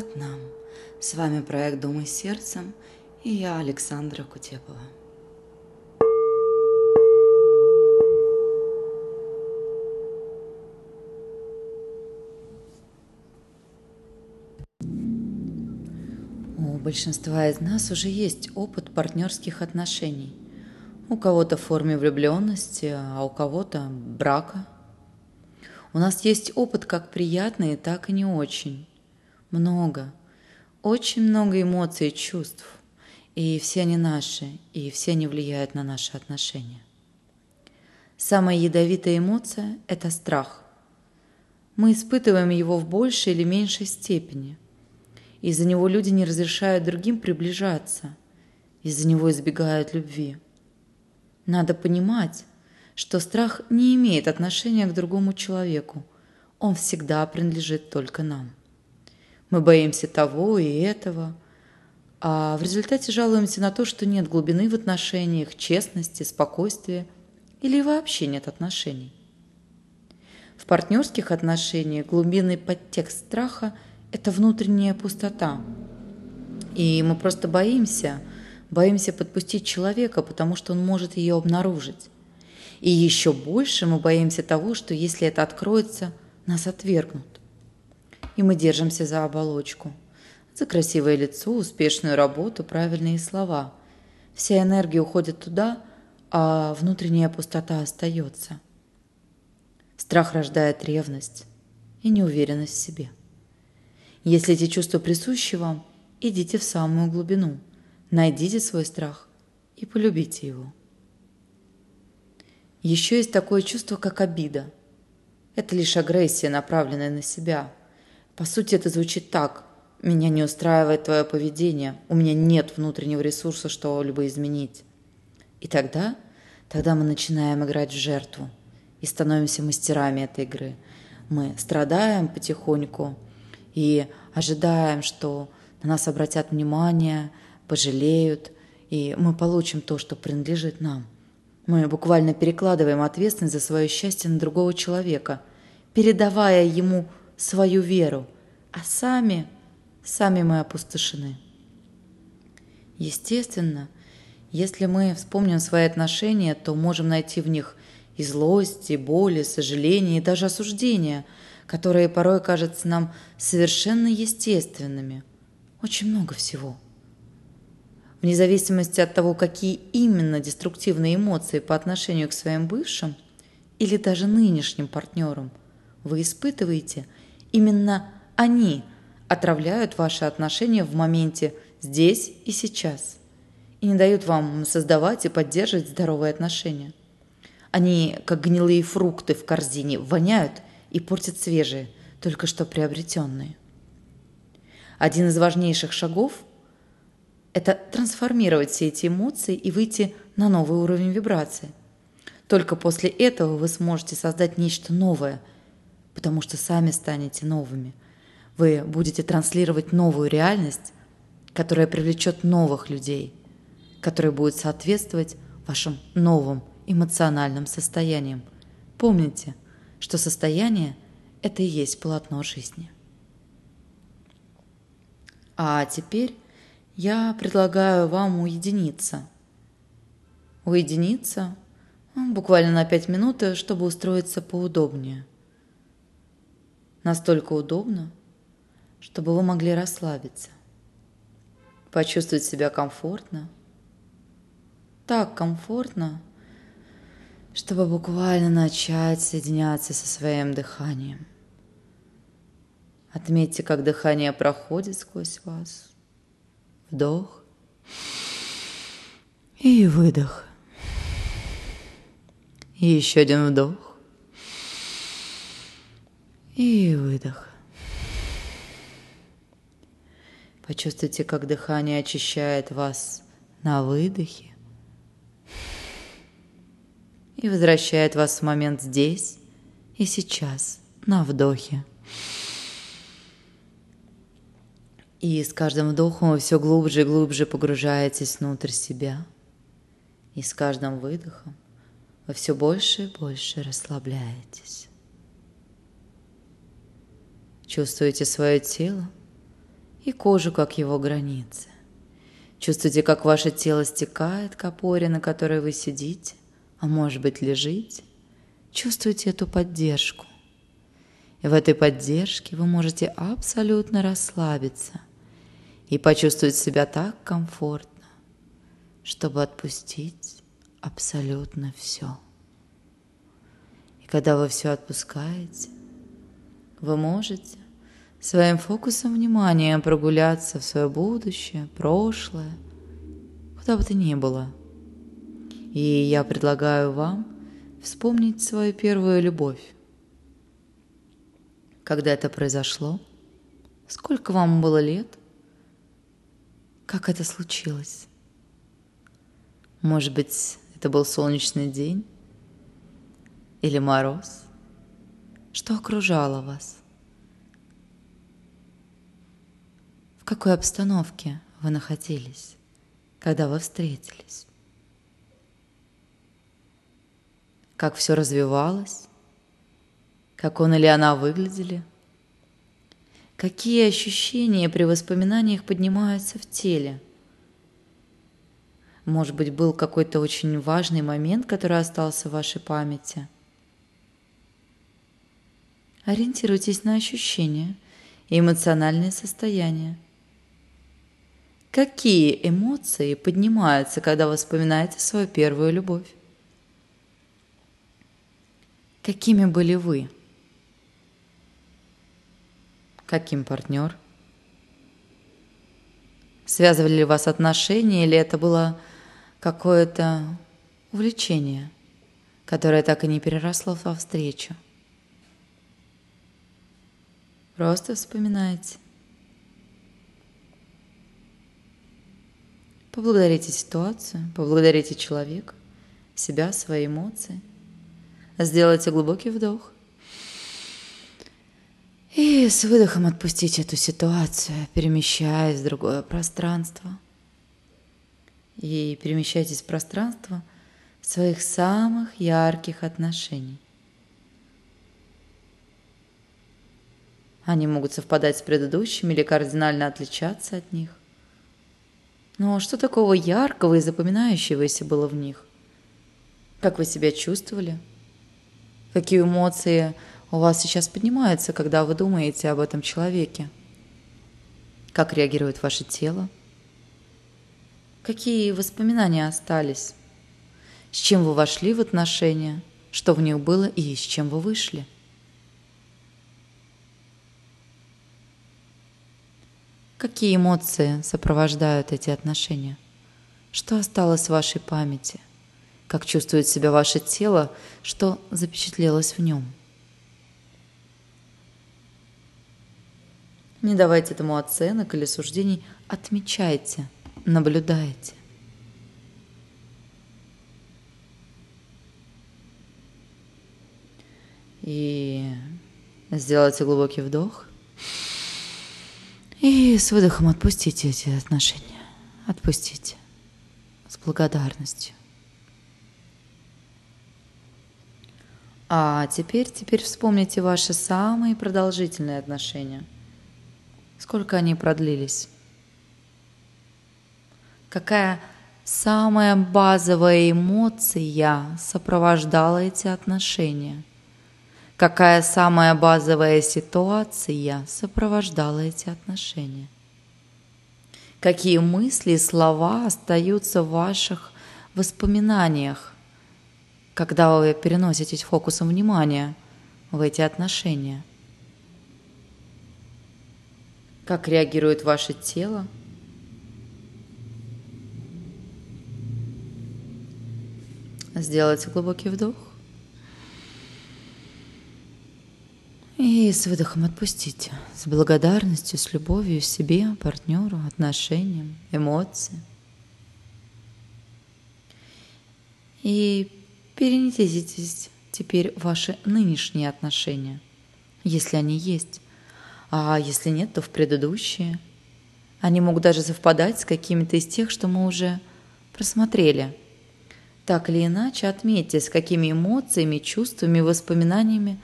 назад нам. С вами проект «Думай сердцем» и я, Александра Кутепова. У большинства из нас уже есть опыт партнерских отношений. У кого-то в форме влюбленности, а у кого-то брака. У нас есть опыт как приятный, так и не очень. Много, очень много эмоций и чувств. И все они наши, и все они влияют на наши отношения. Самая ядовитая эмоция – это страх. Мы испытываем его в большей или меньшей степени. Из-за него люди не разрешают другим приближаться. Из-за него избегают любви. Надо понимать, что страх не имеет отношения к другому человеку. Он всегда принадлежит только нам. Мы боимся того и этого, а в результате жалуемся на то, что нет глубины в отношениях, честности, спокойствия или вообще нет отношений. В партнерских отношениях глубинный подтекст страха – это внутренняя пустота. И мы просто боимся, боимся подпустить человека, потому что он может ее обнаружить. И еще больше мы боимся того, что если это откроется, нас отвергнут и мы держимся за оболочку. За красивое лицо, успешную работу, правильные слова. Вся энергия уходит туда, а внутренняя пустота остается. Страх рождает ревность и неуверенность в себе. Если эти чувства присущи вам, идите в самую глубину, найдите свой страх и полюбите его. Еще есть такое чувство, как обида. Это лишь агрессия, направленная на себя – по сути, это звучит так. Меня не устраивает твое поведение. У меня нет внутреннего ресурса что-либо изменить. И тогда, тогда мы начинаем играть в жертву и становимся мастерами этой игры. Мы страдаем потихоньку и ожидаем, что на нас обратят внимание, пожалеют, и мы получим то, что принадлежит нам. Мы буквально перекладываем ответственность за свое счастье на другого человека, передавая ему свою веру, а сами, сами мы опустошены. Естественно, если мы вспомним свои отношения, то можем найти в них и злость, и боль, и сожаление, и даже осуждение, которые порой кажутся нам совершенно естественными. Очень много всего. Вне зависимости от того, какие именно деструктивные эмоции по отношению к своим бывшим или даже нынешним партнерам вы испытываете – Именно они отравляют ваши отношения в моменте здесь и сейчас и не дают вам создавать и поддерживать здоровые отношения. Они, как гнилые фрукты в корзине, воняют и портят свежие, только что приобретенные. Один из важнейших шагов – это трансформировать все эти эмоции и выйти на новый уровень вибрации. Только после этого вы сможете создать нечто новое – потому что сами станете новыми. Вы будете транслировать новую реальность, которая привлечет новых людей, которые будут соответствовать вашим новым эмоциональным состояниям. Помните, что состояние – это и есть полотно жизни. А теперь я предлагаю вам уединиться. Уединиться буквально на пять минут, чтобы устроиться поудобнее настолько удобно, чтобы вы могли расслабиться, почувствовать себя комфортно, так комфортно, чтобы буквально начать соединяться со своим дыханием. Отметьте, как дыхание проходит сквозь вас. Вдох и выдох. И еще один вдох. И выдох. Почувствуйте, как дыхание очищает вас на выдохе и возвращает вас в момент здесь и сейчас на вдохе. И с каждым вдохом вы все глубже и глубже погружаетесь внутрь себя. И с каждым выдохом вы все больше и больше расслабляетесь. Чувствуете свое тело и кожу, как его границы. Чувствуйте, как ваше тело стекает к опоре, на которой вы сидите, а может быть лежите. Чувствуйте эту поддержку. И в этой поддержке вы можете абсолютно расслабиться и почувствовать себя так комфортно, чтобы отпустить абсолютно все. И когда вы все отпускаете, вы можете своим фокусом внимания прогуляться в свое будущее, прошлое, куда бы то ни было. И я предлагаю вам вспомнить свою первую любовь. Когда это произошло? Сколько вам было лет? Как это случилось? Может быть, это был солнечный день? Или мороз? Что окружало вас? В какой обстановке вы находились, когда вы встретились? Как все развивалось? Как он или она выглядели? Какие ощущения при воспоминаниях поднимаются в теле? Может быть, был какой-то очень важный момент, который остался в вашей памяти? Ориентируйтесь на ощущения и эмоциональные состояния. Какие эмоции поднимаются, когда вы вспоминаете свою первую любовь? Какими были вы? Каким партнер? Связывали ли вас отношения, или это было какое-то увлечение, которое так и не переросло во встречу? Просто вспоминайте. Поблагодарите ситуацию, поблагодарите человека, себя, свои эмоции. Сделайте глубокий вдох – и с выдохом отпустить эту ситуацию, перемещаясь в другое пространство. И перемещайтесь в пространство своих самых ярких отношений. Они могут совпадать с предыдущими или кардинально отличаться от них. Но что такого яркого и запоминающегося было в них? Как вы себя чувствовали? Какие эмоции у вас сейчас поднимается, когда вы думаете об этом человеке? Как реагирует ваше тело? Какие воспоминания остались? С чем вы вошли в отношения? Что в них было и с чем вы вышли? Какие эмоции сопровождают эти отношения? Что осталось в вашей памяти? Как чувствует себя ваше тело? Что запечатлелось в нем? Не давайте этому оценок или суждений, отмечайте, наблюдайте. И сделайте глубокий вдох. И с выдохом отпустите эти отношения. Отпустите. С благодарностью. А теперь, теперь вспомните ваши самые продолжительные отношения – Сколько они продлились? Какая самая базовая эмоция сопровождала эти отношения? Какая самая базовая ситуация сопровождала эти отношения? Какие мысли и слова остаются в ваших воспоминаниях, когда вы переноситесь фокусом внимания в эти отношения? Как реагирует ваше тело? Сделайте глубокий вдох. И с выдохом отпустите. С благодарностью, с любовью себе, партнеру, отношениям, эмоциям. И перенесите теперь ваши нынешние отношения, если они есть а если нет, то в предыдущие. Они могут даже совпадать с какими-то из тех, что мы уже просмотрели. Так или иначе, отметьте, с какими эмоциями, чувствами, воспоминаниями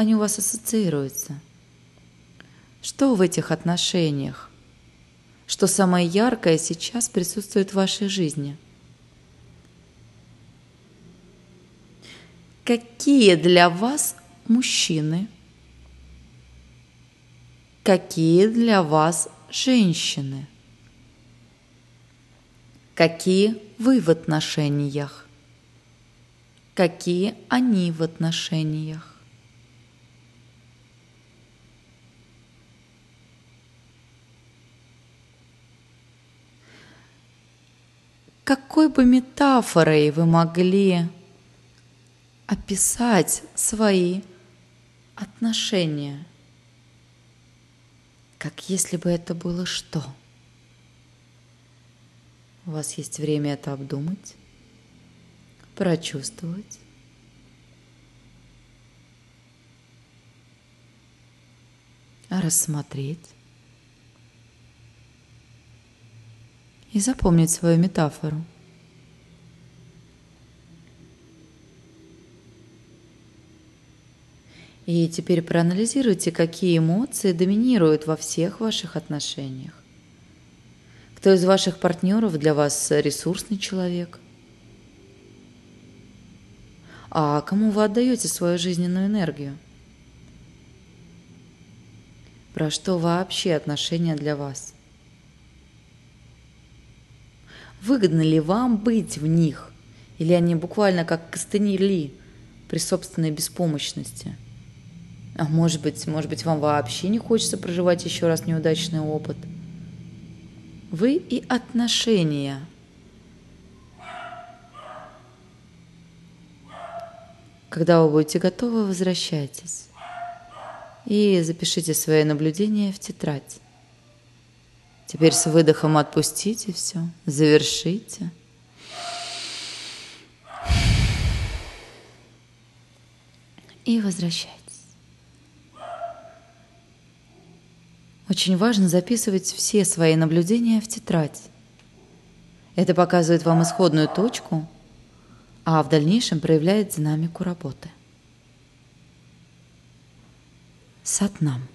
они у вас ассоциируются. Что в этих отношениях? Что самое яркое сейчас присутствует в вашей жизни? Какие для вас мужчины? Какие для вас женщины? Какие вы в отношениях? Какие они в отношениях? Какой бы метафорой вы могли описать свои отношения, как если бы это было что? У вас есть время это обдумать, прочувствовать. рассмотреть. И запомнить свою метафору. И теперь проанализируйте, какие эмоции доминируют во всех ваших отношениях. Кто из ваших партнеров для вас ресурсный человек? А кому вы отдаете свою жизненную энергию? Про что вообще отношения для вас? Выгодно ли вам быть в них? Или они буквально как костыни при собственной беспомощности? А может быть, может быть, вам вообще не хочется проживать еще раз неудачный опыт? Вы и отношения. Когда вы будете готовы, возвращайтесь и запишите свои наблюдения в тетрадь. Теперь с выдохом отпустите все, завершите. И возвращайтесь. Очень важно записывать все свои наблюдения в тетрадь. Это показывает вам исходную точку, а в дальнейшем проявляет динамику работы. Сатнам.